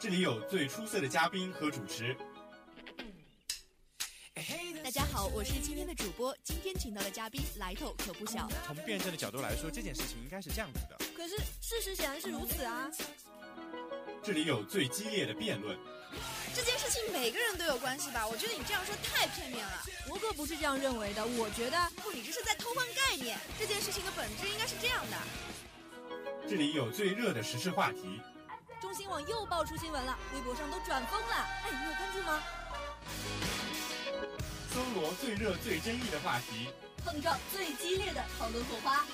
这里有最出色的嘉宾和主持。大家好，我是今天的主播。今天请到的嘉宾来头可不小。从辩证的角度来说，这件事情应该是这样子的。可是事实显然是如此啊！这里有最激烈的辩论。这件事情每个人都有关系吧？我觉得你这样说太片面了。我可不是这样认为的。我觉得不，你这是在偷换概念。这件事情的本质应该是这样的。这里有最热的时事话题。中新网又爆出新闻了，微博上都转疯了。哎，你有关注吗？搜罗最热最争议的话题，碰撞最激烈的讨论火花，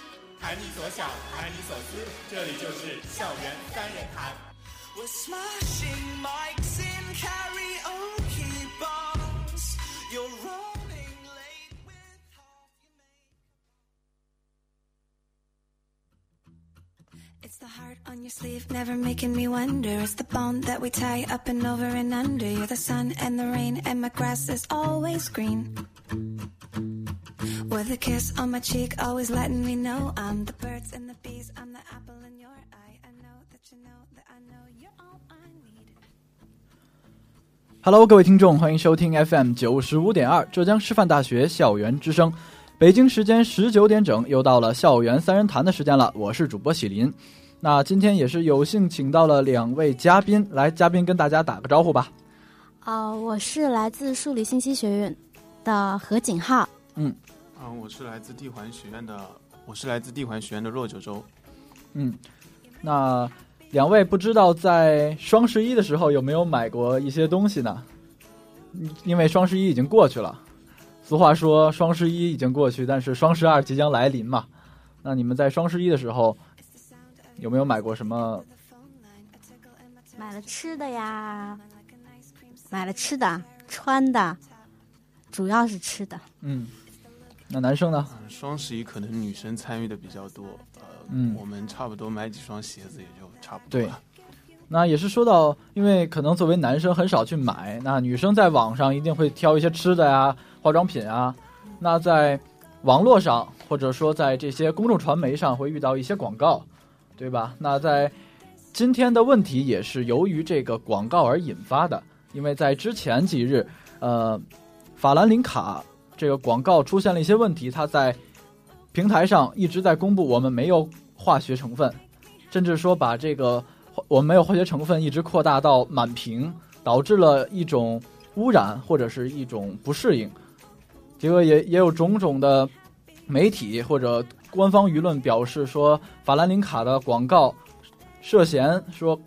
谈你所想，谈你所思，这里就是校园三人谈。It's the heart on your sleeve, never making me wonder. It's the bone that we tie up and over and under. You're the sun and the rain, and my grass is always green. With a kiss on my cheek, always letting me know I'm the birds and the bees, I'm the apple in your eye. I know that you know that I know you're all I need. Hello，各位听众，欢迎收听 FM 九十五点二浙江师范大学校园之声。北京时间十九点整，又到了校园三人谈的时间了。我是主播喜林，那今天也是有幸请到了两位嘉宾，来，嘉宾跟大家打个招呼吧。啊、我是来自数理信息学院的何景浩。嗯啊，我是来自地环学院的，我是来自地环学院的若九州。嗯，那两位不知道在双十一的时候有没有买过一些东西呢？嗯因为双十一已经过去了，俗话说双十一已经过去，但是双十二即将来临嘛。那你们在双十一的时候有没有买过什么？买了吃的呀，买了吃的、穿的，主要是吃的。嗯，那男生呢？嗯，双十一可能女生参与的比较多，呃，嗯我们差不多买几双鞋子也就差不多对了。那也是说到，因为可能作为男生很少去买，那女生在网上一定会挑一些吃的呀、化妆品啊。那在网络上，或者说在这些公众传媒上，会遇到一些广告，对吧？那在今天的问题也是由于这个广告而引发的，因为在之前几日，呃，法兰林卡这个广告出现了一些问题，它在平台上一直在公布我们没有化学成分，甚至说把这个我们没有化学成分一直扩大到满屏，导致了一种污染或者是一种不适应。结果也也有种种的媒体或者官方舆论表示说，法兰林卡的广告涉嫌说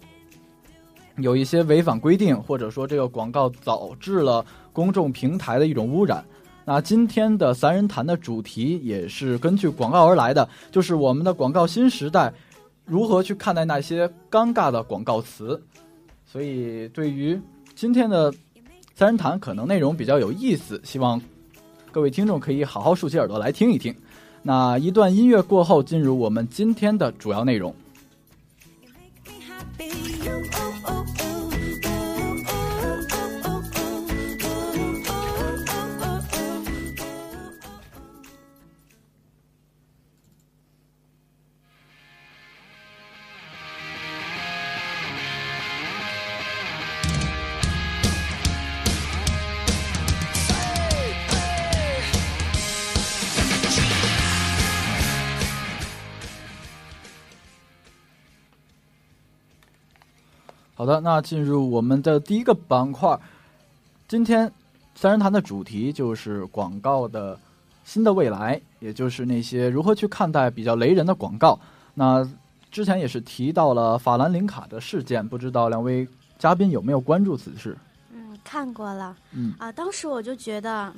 有一些违反规定，或者说这个广告导致了公众平台的一种污染。那今天的三人谈的主题也是根据广告而来的，就是我们的广告新时代如何去看待那些尴尬的广告词。所以，对于今天的三人谈，可能内容比较有意思，希望各位听众可以好好竖起耳朵来听一听。那一段音乐过后，进入我们今天的主要内容。好的，那进入我们的第一个板块。今天三人谈的主题就是广告的新的未来，也就是那些如何去看待比较雷人的广告。那之前也是提到了法兰林卡的事件，不知道两位嘉宾有没有关注此事？嗯，看过了。嗯啊、当时我就觉得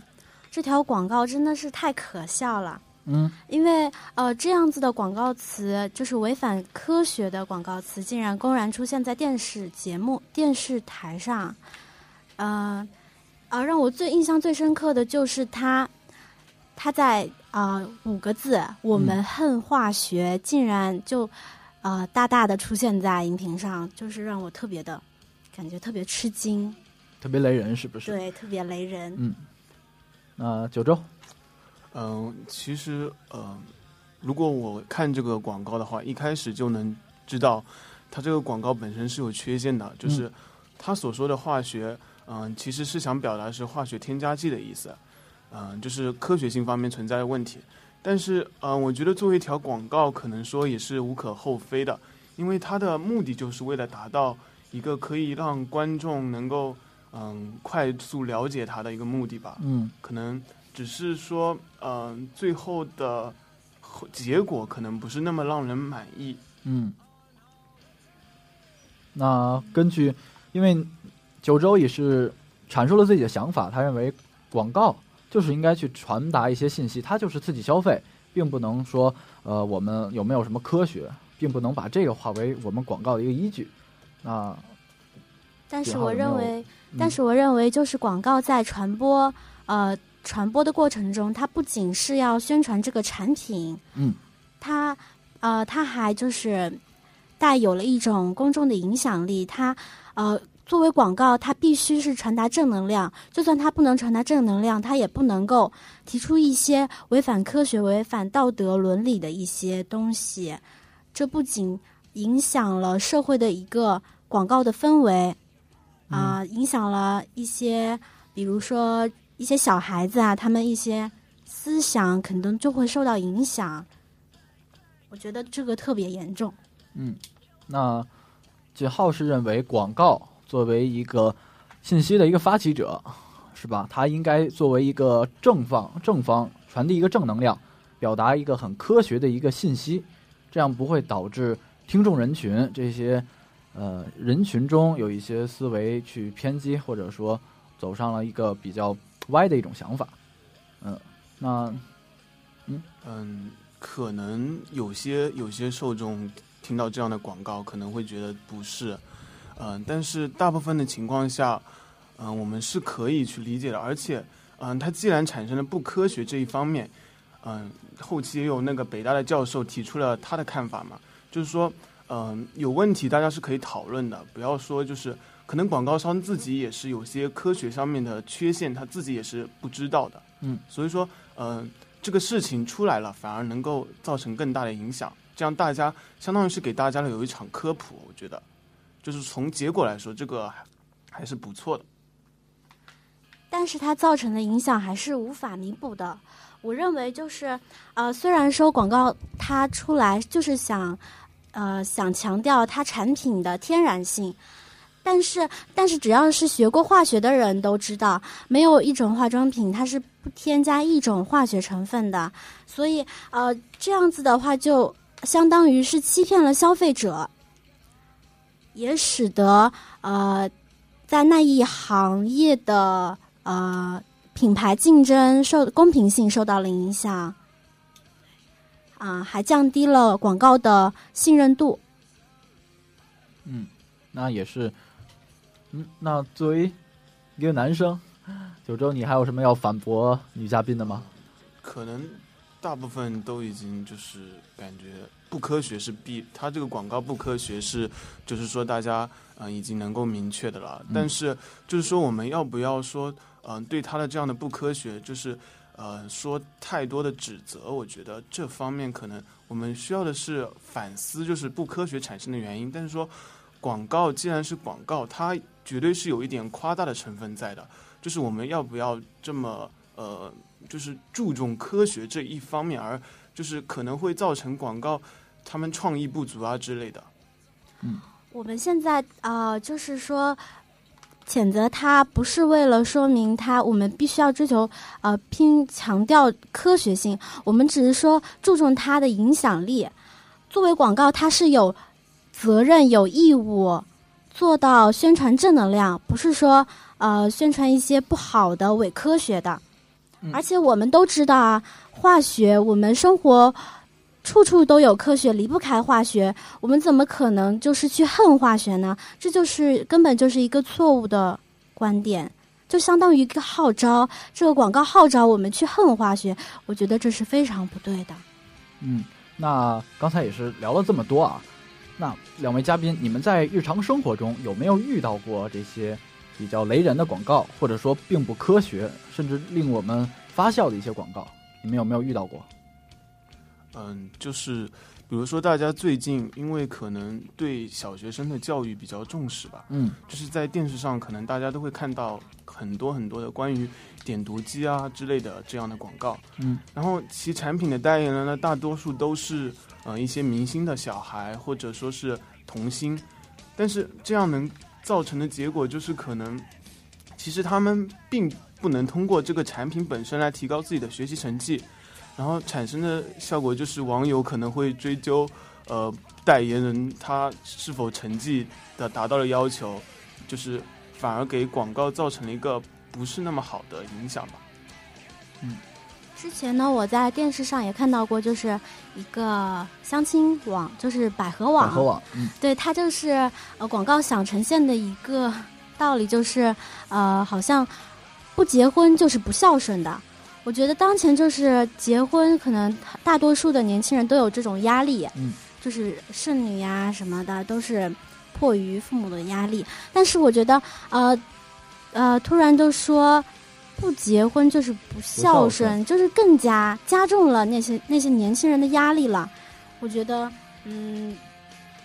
这条广告真的是太可笑了。嗯因为呃，这样子的广告词就是违反科学的广告词，竟然公然出现在电视节目、电视台上，呃，啊，让我最印象最深刻的就是他，他在啊、五个字“我们恨化学”，竟然就啊、大大的出现在荧屏上，就是让我特别的感觉特别吃惊，特别雷人是不是？。对，特别雷人。嗯。那九州，嗯，其实呃，如果我看这个广告的话，一开始就能知道它这个广告本身是有缺陷的，就是它所说的化学，嗯，其实是想表达是化学添加剂的意思，嗯，就是科学性方面存在的问题。但是，嗯，我觉得作为一条广告，可能说也是无可厚非的，因为它的目的就是为了达到一个可以让观众能够，嗯，快速了解它的一个目的吧。嗯，可能只是说，嗯，最后的结果可能不是那么让人满意。嗯。那根据，因为九州也是阐述了自己的想法，他认为广告。就是应该去传达一些信息，它就是刺激消费，并不能说，呃，我们有没有什么科学，并不能把这个化为我们广告的一个依据。那，但是我认为，但是我认为，就是广告在传播，呃，传播的过程中，它不仅是要宣传这个产品，嗯，它，呃，它还就是带有了一种公众的影响力，它，呃。作为广告，它必须是传达正能量。就算它不能传达正能量，它也不能够提出一些违反科学、违反道德伦理的一些东西。这不仅影响了社会的一个广告的氛围，啊，影响了一些，比如说一些小孩子啊，他们一些思想可能就会受到影响。我觉得这个特别严重。嗯，那几号是认为广告？作为一个信息的一个发起者，是吧？他应该作为一个正方正方传递一个正能量，表达一个很科学的一个信息，这样不会导致听众人群这些呃人群中有一些思维去偏激，或者说走上了一个比较歪的一种想法。嗯，那嗯嗯，可能有些有些受众听到这样的广告，可能会觉得不是。嗯，但是大部分的情况下，嗯，我们是可以去理解的。而且，嗯，它既然产生了不科学这一方面，嗯，后期也有那个北大的教授提出了他的看法嘛，就是说，嗯，有问题大家是可以讨论的，不要说就是可能广告商自己也是有些科学上面的缺陷，他自己也是不知道的。嗯，所以说，嗯，这个事情出来了，反而能够造成更大的影响，这样大家相当于是给大家有一场科普，我觉得。就是从结果来说，这个还是不错的，但是它造成的影响还是无法弥补的。我认为就是，呃，虽然说广告它出来就是想，呃，想强调它产品的天然性，但是，但是只要是学过化学的人都知道，没有一种化妆品它是不添加一种化学成分的，所以，呃，这样子的话就相当于是欺骗了消费者。也使得呃，在那一行业的呃品牌竞争受公平性受到了影响，啊，还降低了广告的信任度。嗯，那也是，嗯，那作为一个男生，九州，你还有什么要反驳女嘉宾的吗？可能大部分都已经就是感觉。不科学是必，他这个广告不科学是，就是说大家嗯已经能够明确的了。但是就是说我们要不要说嗯对他的这样的不科学，就是呃说太多的指责？我觉得这方面可能我们需要的是反思，就是不科学产生的原因。但是说广告既然是广告，它绝对是有一点夸大的成分在的。就是我们要不要这么呃就是注重科学这一方面，而就是可能会造成广告。他们创意不足啊之类的，嗯，我们现在啊，就是说，谴责它不是为了说明它，我们必须要追求呃拼强调科学性，我们只是说注重它的影响力。作为广告，它是有责任、有义务做到宣传正能量，不是说呃宣传一些不好的伪科学的。而且我们都知道啊，化学我们生活。处处都有科学，离不开化学。我们怎么可能就是去恨化学呢？这就是根本就是一个错误的观点，就相当于一个号召。这个广告号召我们去恨化学，我觉得这是非常不对的。嗯，那刚才也是聊了这么多啊，那两位嘉宾，你们在日常生活中有没有遇到过这些比较雷人的广告，或者说并不科学，甚至令我们发笑的一些广告？你们有没有遇到过？嗯，就是比如说大家最近因为可能对小学生的教育比较重视吧，嗯，就是在电视上可能大家都会看到很多很多的关于点读机啊之类的这样的广告，嗯，然后其产品的代言人呢，大多数都是呃一些明星的小孩或者说是童星，但是这样能造成的结果就是可能其实他们并不能通过这个产品本身来提高自己的学习成绩。然后产生的效果就是网友可能会追究，呃，代言人他是否成绩的达到了要求，就是反而给广告造成了一个不是那么好的影响吧。嗯之前呢，我在电视上也看到过，就是一个相亲网，就是百合网。百合网，嗯，对，它就是呃广告想呈现的一个道理，就是呃好像不结婚就是不孝顺的。我觉得当前就是结婚，可能大多数的年轻人都有这种压力，嗯，就是剩女呀什么的，都是迫于父母的压力。但是我觉得，呃呃，突然就说不结婚就是不孝顺就是更加加重了那些那些年轻人的压力了。我觉得，嗯，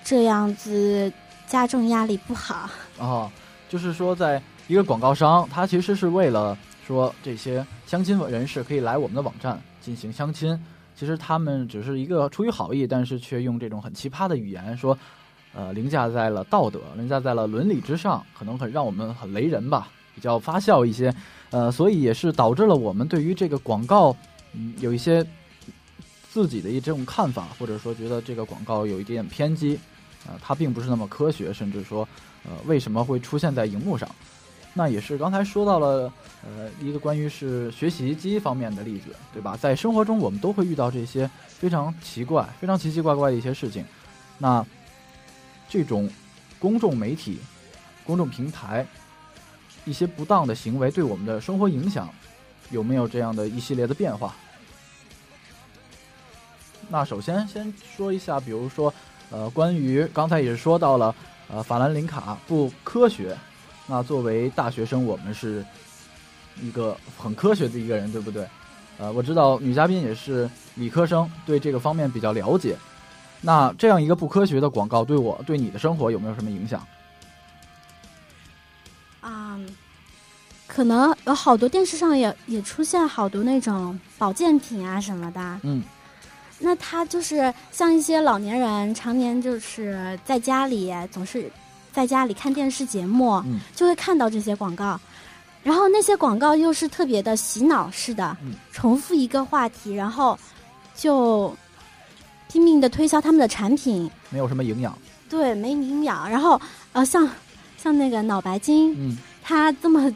这样子加重压力不好。哦，就是说，在一个广告商，他其实是为了说这些相亲人士可以来我们的网站进行相亲，其实他们只是一个出于好意，但是却用这种很奇葩的语言说，呃，凌驾在了道德，凌驾在了伦理之上，可能很让我们很雷人吧，比较发笑一些，呃，所以也是导致了我们对于这个广告，嗯，有一些自己的一这种看法，或者说觉得这个广告有一点偏激，啊、它并不是那么科学，甚至说。呃，为什么会出现在荧幕上？那也是刚才说到了，呃，一个关于是学习机方面的例子，对吧？在生活中，我们都会遇到这些非常奇怪、非常奇奇怪怪的一些事情。那这种公众媒体、公众平台一些不当的行为对我们的生活影响，有没有这样的一系列的变化？那首先先说一下，比如说，呃，关于刚才也是说到了。呃，法兰林卡不科学。那作为大学生，我们是一个很科学的一个人，对不对？呃，我知道女嘉宾也是理科生，对这个方面比较了解。那这样一个不科学的广告，对我对你的生活有没有什么影响？可能有好多电视上也也出现好多那种保健品啊什么的。嗯，那他就是像一些老年人，常年就是在家里总是在家里看电视节目，嗯就会看到这些广告。然后那些广告又是特别的洗脑式的，嗯重复一个话题，然后就拼命的推销他们的产品，没有什么营养。对，没营养。然后呃，像像那个脑白金，嗯，他这么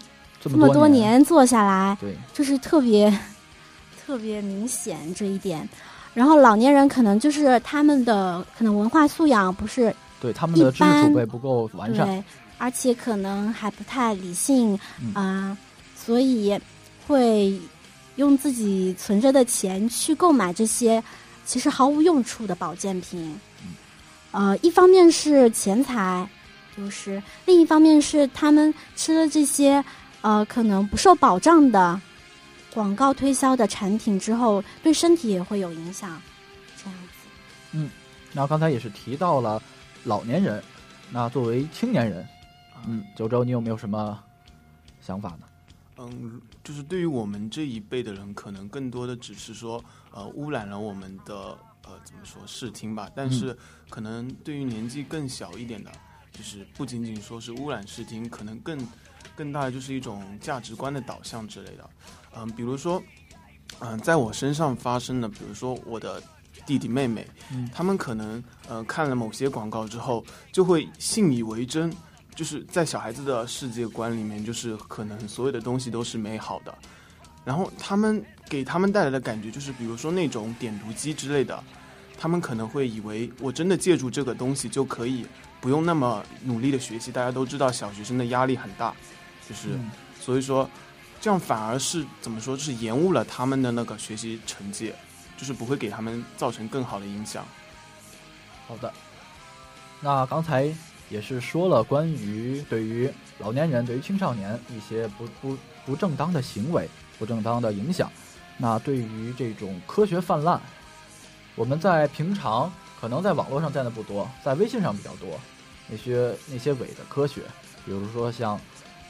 这这么多年，年做下来，对，就是特别 特别明显这一点。然后老年人可能就是他们的可能文化素养不是对他们的知识储备不够完善。对，而且可能还不太理性啊、嗯所以会用自己存着的钱去购买这些其实毫无用处的保健品。呃，一方面是钱财，就是另一方面是他们吃了这些呃可能不受保障的广告推销的产品之后，对身体也会有影响。这样子，嗯那刚才也是提到了老年人，那作为青年人，嗯，九州你有没有什么想法呢？嗯，就是对于我们这一辈的人，可能更多的只是说，呃，污染了我们的呃怎么说视听吧。但是可能对于年纪更小一点的，就是不仅仅说是污染视听，可能更更大的就是一种价值观的导向之类的。嗯，比如说，嗯、在我身上发生的，比如说我的弟弟妹妹，嗯他们可能呃看了某些广告之后，就会信以为真。就是在小孩子的世界观里面，就是可能所有的东西都是美好的，然后他们给他们带来的感觉就是，比如说那种点读机之类的，他们可能会以为我真的借助这个东西就可以不用那么努力的学习。大家都知道小学生的压力很大，就是、嗯所以说这样反而是怎么说，就是延误了他们的那个学习成绩，就是不会给他们造成更好的影响。好的，那刚才也是说了关于对于老年人、对于青少年一些不不不正当的行为、不正当的影响。那对于这种科学泛滥，我们在平常可能在网络上见的不多，在微信上比较多。那些那些伪的科学，比如说像，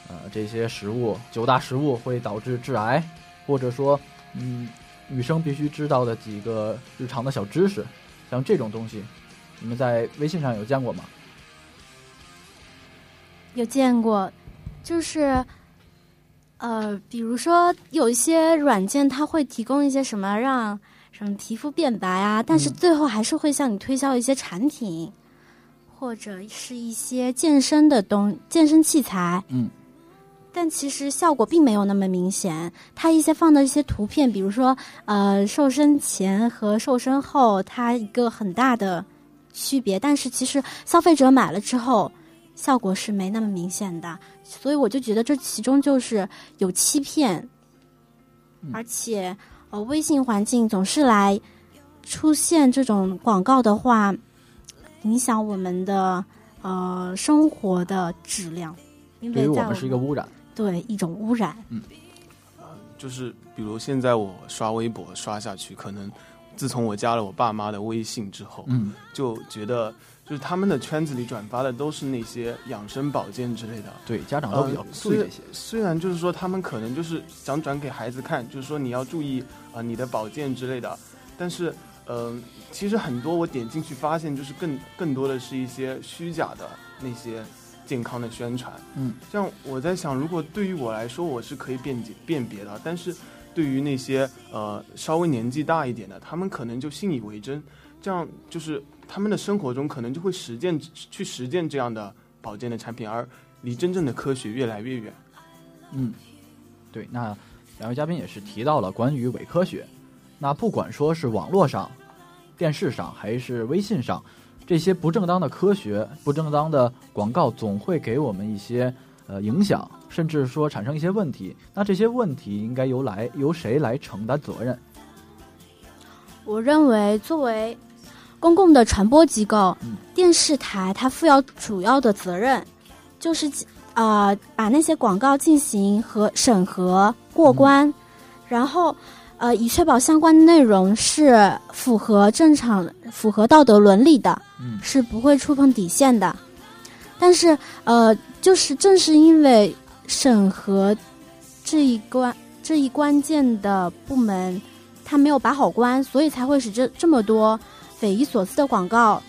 呃，这些食物九大食物会导致致癌，或者说，嗯，女生必须知道的几个日常的小知识，像这种东西，你们在微信上有见过吗？有见过，就是，呃，比如说有一些软件，它会提供一些什么让什么皮肤变白啊，但是嗯最后还是会向你推销一些产品，或者是一些健身的东健身器材。嗯，但其实效果并没有那么明显。它一些放的一些图片，比如说呃瘦身前和瘦身后，它一个很大的区别，但是其实消费者买了之后。效果是没那么明显的，所以我就觉得这其中就是有欺骗，嗯而且呃，微信环境总是来出现这种广告的话，影响我们的呃生活的质量，因为对于我们是一个污染。对一种污染。嗯就是比如现在我刷微博刷下去，可能自从我加了我爸妈的微信之后，嗯，就觉得就是他们的圈子里转发的都是那些养生保健之类的。对，家长都比较呃注意这些。虽然就是说他们可能就是想转给孩子看，就是说你要注意啊、呃你的保健之类的，但是呃，其实很多我点进去发现，就是更更多的是一些虚假的那些健康的宣传。嗯，像我在想，如果对于我来说，我是可以辨解辨别的，但是对于那些呃稍微年纪大一点的，他们可能就信以为真，这样就是他们的生活中可能就会实践去实践这样的保健的产品，而离真正的科学越来越远。嗯，对，那两位嘉宾也是提到了关于伪科学。那不管说是网络上、电视上还是微信上，这些不正当的科学、不正当的广告，总会给我们一些呃影响，甚至说产生一些问题。那这些问题应该由来由谁来承担责任？我认为，作为公共的传播机构，嗯电视台它负要主要的责任，就是呃把那些广告进行和审核过关，然后呃以确保相关的内容是符合正常、符合道德伦理的，嗯是不会触碰底线的。但是呃，就是正是因为审核这一关这一关键的部门。他没有把好关，所以才会使这这么多匪夷所思的广告，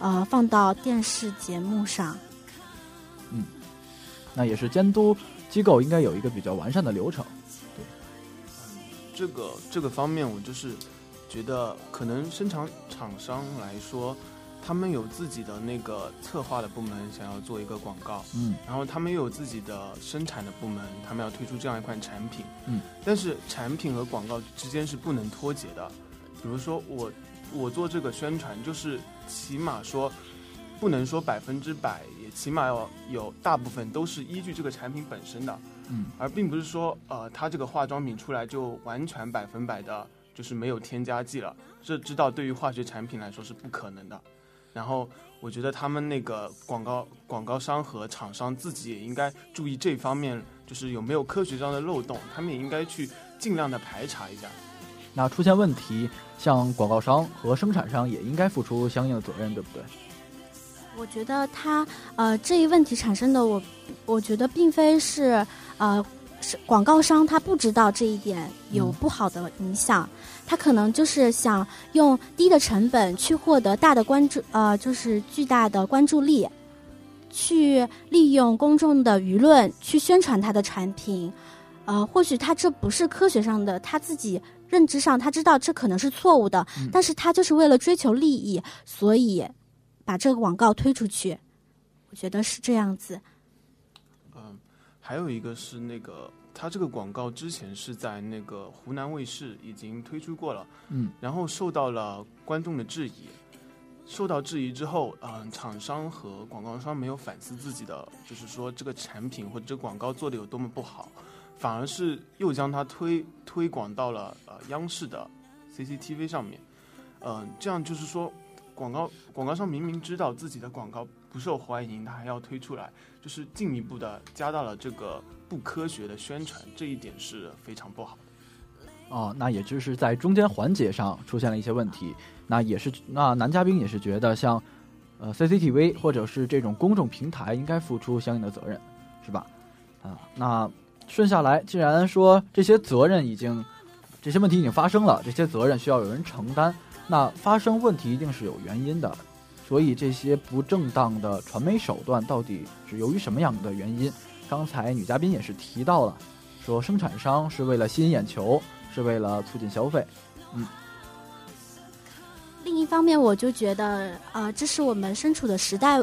呃，放到电视节目上。那也是监督机构应该有一个比较完善的流程。对，嗯这个这个方面，我就是觉得，可能生产厂商来说，他们有自己的那个策划的部门，想要做一个广告，嗯然后他们又有自己的生产的部门，他们要推出这样一款产品，嗯，但是产品和广告之间是不能脱节的。比如说我我做这个宣传，就是起码说不能说百分之百，也起码要有大部分都是依据这个产品本身的，嗯，而并不是说呃它这个化妆品出来就完全百分百的就是没有添加剂了，这知道对于化学产品来说是不可能的。然后我觉得他们那个广告广告商和厂商自己也应该注意这方面，就是有没有科学上的漏洞，他们也应该去尽量的排查一下。那出现问题，像广告商和生产商也应该付出相应的责任，对不对？我觉得他呃这一问题产生的我，我觉得并非是呃是广告商他不知道这一点有嗯。不好的影响，他可能就是想用低的成本去获得大的关注，呃，就是巨大的关注力，去利用公众的舆论去宣传他的产品，呃，或许他这不是科学上的，他自己认知上他知道这可能是错误的，嗯。但是他就是为了追求利益，所以把这个广告推出去，我觉得是这样子。嗯，还有一个是那个，它这个广告之前是在那个湖南卫视已经推出过了，嗯，然后受到了观众的质疑。受到质疑之后，嗯、厂商和广告商没有反思自己的，就是说这个产品或者这个广告做的有多么不好，反而是又将它推推广到了呃央视的 CCTV 上面，嗯、这样就是说，广告广告商明明知道自己的广告不受欢迎，他还要推出来，就是进一步的加大了这个不科学的宣传，这一点是非常不好的。哦，那也就是在中间环节上出现了一些问题。那也是，那男嘉宾也是觉得像，呃，CCTV 或者是这种公众平台应该付出相应的责任，是吧？啊，那顺下来，既然说这些责任已经，这些问题已经发生了，这些责任需要有人承担，那发生问题一定是有原因的。所以这些不正当的传媒手段到底是由于什么样的原因？刚才女嘉宾也是提到了，说生产商是为了吸引眼球，是为了促进消费。嗯。另一方面，我就觉得，呃，这是我们身处的时代，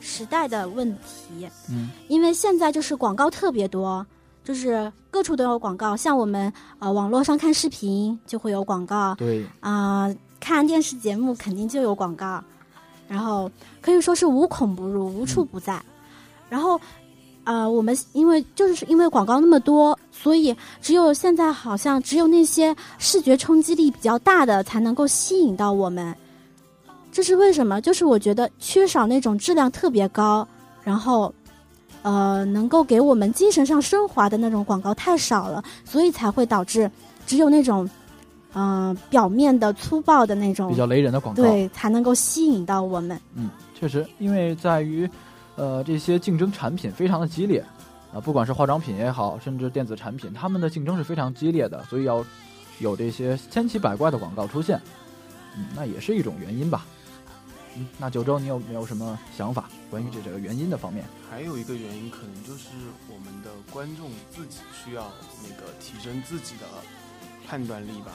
时代的问题。嗯。因为现在就是广告特别多，就是各处都有广告。像我们呃网络上看视频就会有广告。对。啊，看电视节目肯定就有广告，然后可以说是无孔不入，无处不在。然后。啊，我们因为就是因为广告那么多，所以只有现在好像只有那些视觉冲击力比较大的才能够吸引到我们。这是为什么？就是我觉得缺少那种质量特别高，然后，呃，能够给我们精神上升华的那种广告太少了，所以才会导致只有那种，嗯，表面的粗暴的那种比较雷人的广告，对，才能够吸引到我们。嗯，确实，因为在于。呃，这些竞争产品非常的激烈，啊，不管是化妆品也好，甚至电子产品，他们的竞争是非常激烈的，所以要有这些千奇百怪的广告出现，嗯，那也是一种原因吧。嗯，那九州，你有没有什么想法关于这这个原因的方面？还有一个原因，可能就是我们的观众自己需要那个提升自己的判断力吧。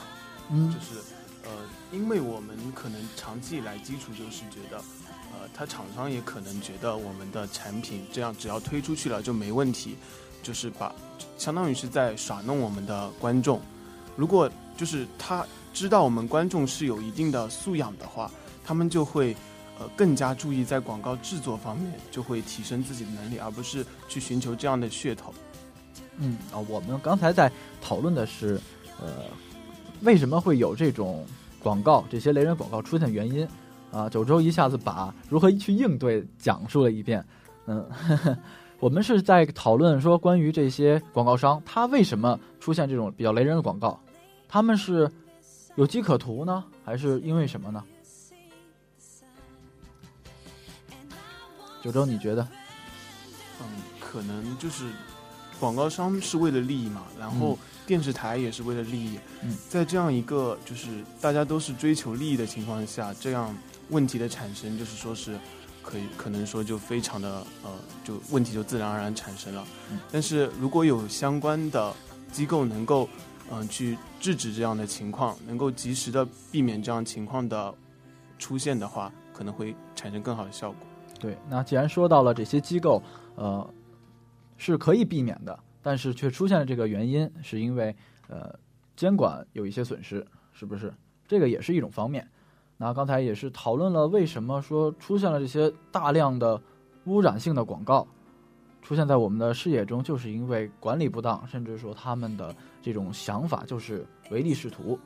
嗯，就是呃，因为我们可能长期以来基础就是觉得。呃，他厂商也可能觉得我们的产品这样只要推出去了就没问题，就是把相当于是在耍弄我们的观众。如果就是他知道我们观众是有一定的素养的话，他们就会呃更加注意在广告制作方面，就会提升自己的能力，而不是去寻求这样的噱头。嗯啊，我们刚才在讨论的是呃为什么会有这种广告这些雷人广告出现的原因。啊，九州一下子把如何去应对讲述了一遍。嗯，我们是在讨论说关于这些广告商，他为什么出现这种比较雷人的广告？他们是有机可图呢，还是因为什么呢？九州，你觉得？嗯，可能就是广告商是为了利益嘛，然后电视台也是为了利益。嗯，在这样一个就是大家都是追求利益的情况下，这样。问题的产生，就是说是，可以可能说就非常的呃，就问题就自然而然产生了。但是如果有相关的机构能够嗯去制止这样的情况，能够及时的避免这样情况的出现的话，可能会产生更好的效果。对，那既然说到了这些机构，呃，是可以避免的，但是却出现了这个原因，是因为呃监管有一些损失，是不是？这个也是一种方面。那刚才也是讨论了为什么说出现了这些大量的污染性的广告，出现在我们的视野中，就是因为管理不当，甚至说他们的这种想法就是唯利是图。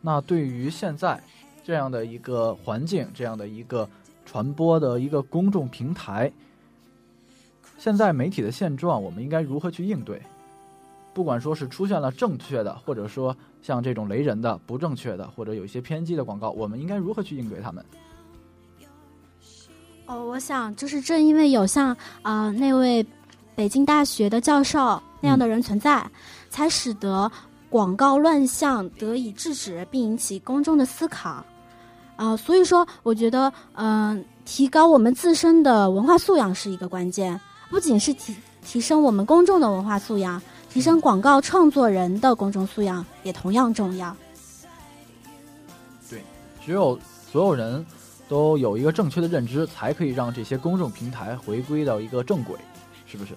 那对于现在这样的一个环境，这样的一个传播的一个公众平台，现在媒体的现状，我们应该如何去应对？不管说是出现了正确的，或者说像这种雷人的、不正确的，或者有一些偏激的广告，我们应该如何去应对他们？哦，我想就是正因为有像啊那位北京大学的教授那样的人存在，才使得广告乱象得以制止，并引起公众的思考。啊，所以说我觉得，嗯，提高我们自身的文化素养是一个关键，不仅是提提升我们公众的文化素养。提升广告创作人的公众素养也同样重要。对，只有所有人都有一个正确的认知，才可以让这些公众平台回归到一个正轨，是不是？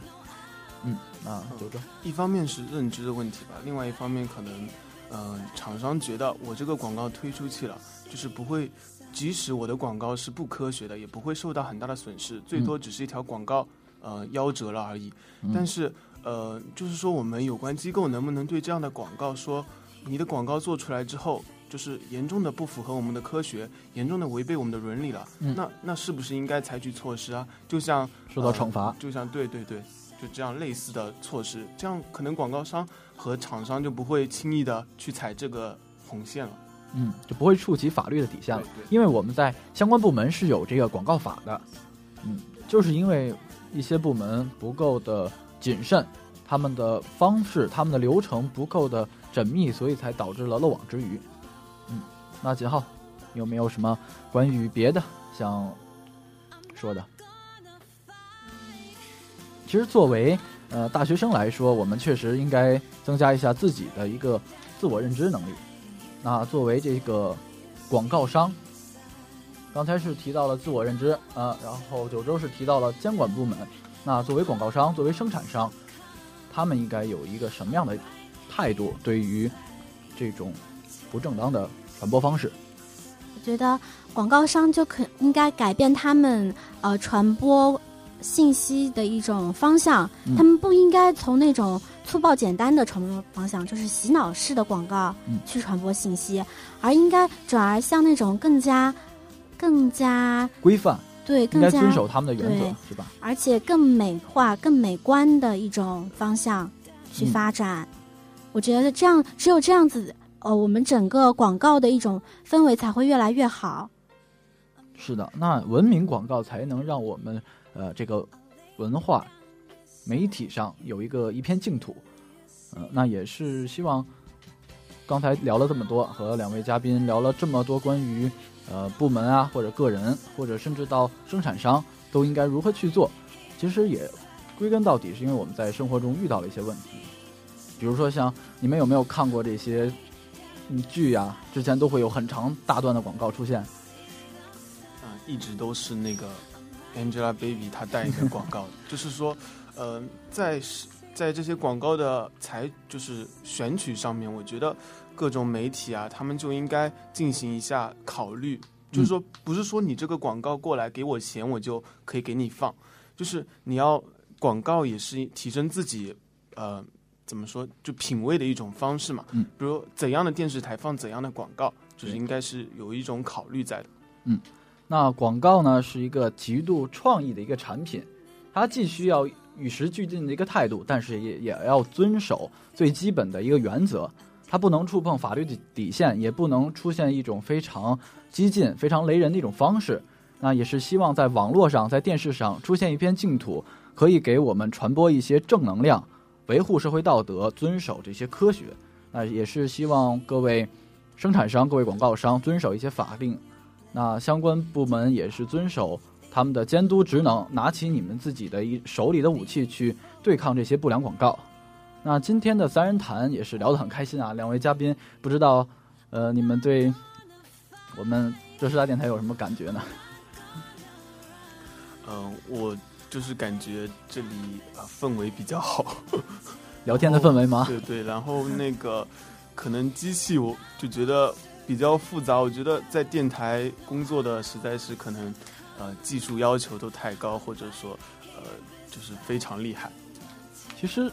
嗯，啊，九州。一方面是认知的问题吧，另外一方面可能，嗯，厂商觉得我这个广告推出去了，就是不会，即使我的广告是不科学的，也不会受到很大的损失，最多只是一条广告，呃，夭折了而已。但是。呃，就是说，我们有关机构能不能对这样的广告说，你的广告做出来之后，就是严重的不符合我们的科学，严重的违背我们的伦理了？那那是不是应该采取措施啊？就像受到惩罚，就像对对对，就这样类似的措施，这样可能广告商和厂商就不会轻易的去踩这个红线了。嗯，就不会触及法律的底线了因为我们在相关部门是有这个广告法的。嗯，就是因为一些部门不够的谨慎，他们的方式、他们的流程不够的缜密，所以才导致了漏网之鱼。嗯，那锦浩有没有什么关于别的想说的？其实作为呃大学生来说，我们确实应该增加一下自己的一个自我认知能力。那作为这个广告商，刚才是提到了自我认知啊、然后九州是提到了监管部门。那作为广告商，作为生产商，他们应该有一个什么样的态度对于这种不正当的传播方式？我觉得广告商就可应该改变他们呃传播信息的一种方向，嗯他们不应该从那种粗暴简单的传播方向，就是洗脑式的广告嗯去传播信息，而应该转而向那种更加、更加规范对应该更加遵守他们的原则，是吧？而且更美化、更美观的一种方向去嗯发展。我觉得这样，只有这样子，呃，我们整个广告的一种氛围才会越来越好。是的，那文明广告才能让我们呃这个文化媒体上有一个一片净土。呃，那也是希望刚才聊了这么多，和两位嘉宾聊了这么多关于呃部门啊或者个人或者甚至到生产商都应该如何去做，其实也归根到底是因为我们在生活中遇到了一些问题，比如说像你们有没有看过这些嗯剧呀、之前都会有很长大段的广告出现。啊、一直都是那个 Angelababy 她代言的广告，就是说，呃，在是在这些广告的采就是选取上面，我觉得各种媒体啊，他们就应该进行一下考虑，就是说，不是说你这个广告过来给我钱，我就可以给你放，就是你要广告也是提升自己，呃。怎么说？就品味的一种方式嘛。嗯，比如怎样的电视台放怎样的广告，就是应该是有一种考虑在的。嗯那广告呢，是一个极度创意的一个产品，它既需要与时俱进的一个态度，但是也也要遵守最基本的一个原则，它不能触碰法律的底线，也不能出现一种非常激进、非常雷人的一种方式。那也是希望在网络上、在电视上出现一片净土，可以给我们传播一些正能量，维护社会道德，遵守这些科学。那也是希望各位生产商、各位广告商遵守一些法令。那相关部门也是遵守他们的监督职能，拿起你们自己的一手里的武器去对抗这些不良广告。那今天的三人谈也是聊得很开心啊，两位嘉宾不知道，呃，你们对我们浙师大电台有什么感觉呢？嗯、我就是感觉这里呃氛围比较好，聊天的氛围吗？对对，然后那个可能机器我就觉得比较复杂，我觉得在电台工作的实在是可能呃技术要求都太高，或者说呃就是非常厉害。其实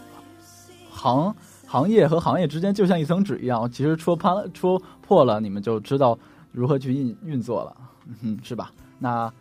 行行业和行业之间就像一层纸一样，其实戳破了戳破了，你们就知道如何去运运作了，嗯，是吧？那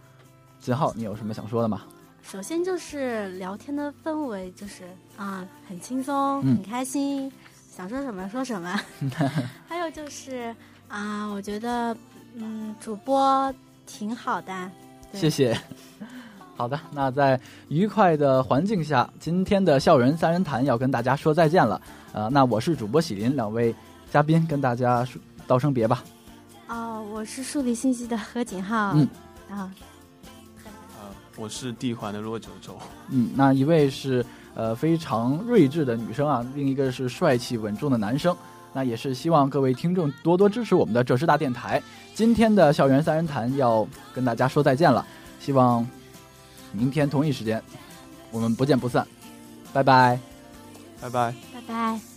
金浩，你有什么想说的吗？首先就是聊天的氛围，就是啊、很轻松，嗯很开心，想说什么说什么。还有就是啊、我觉得嗯，主播挺好的。对谢谢。好的，那在愉快的环境下，今天的校园三人谈要跟大家说再见了。呃，那我是主播喜林，两位嘉宾跟大家说道声别吧。哦，我是数理信息的何景浩。嗯啊，啊、我是地环的骆九州。嗯，那一位是呃非常睿智的女生啊，另一个是帅气稳重的男生。那也是希望各位听众多多支持我们的浙师大电台。今天的校园三人谈要跟大家说再见了，希望明天同一时间我们不见不散，拜拜。拜拜。拜拜。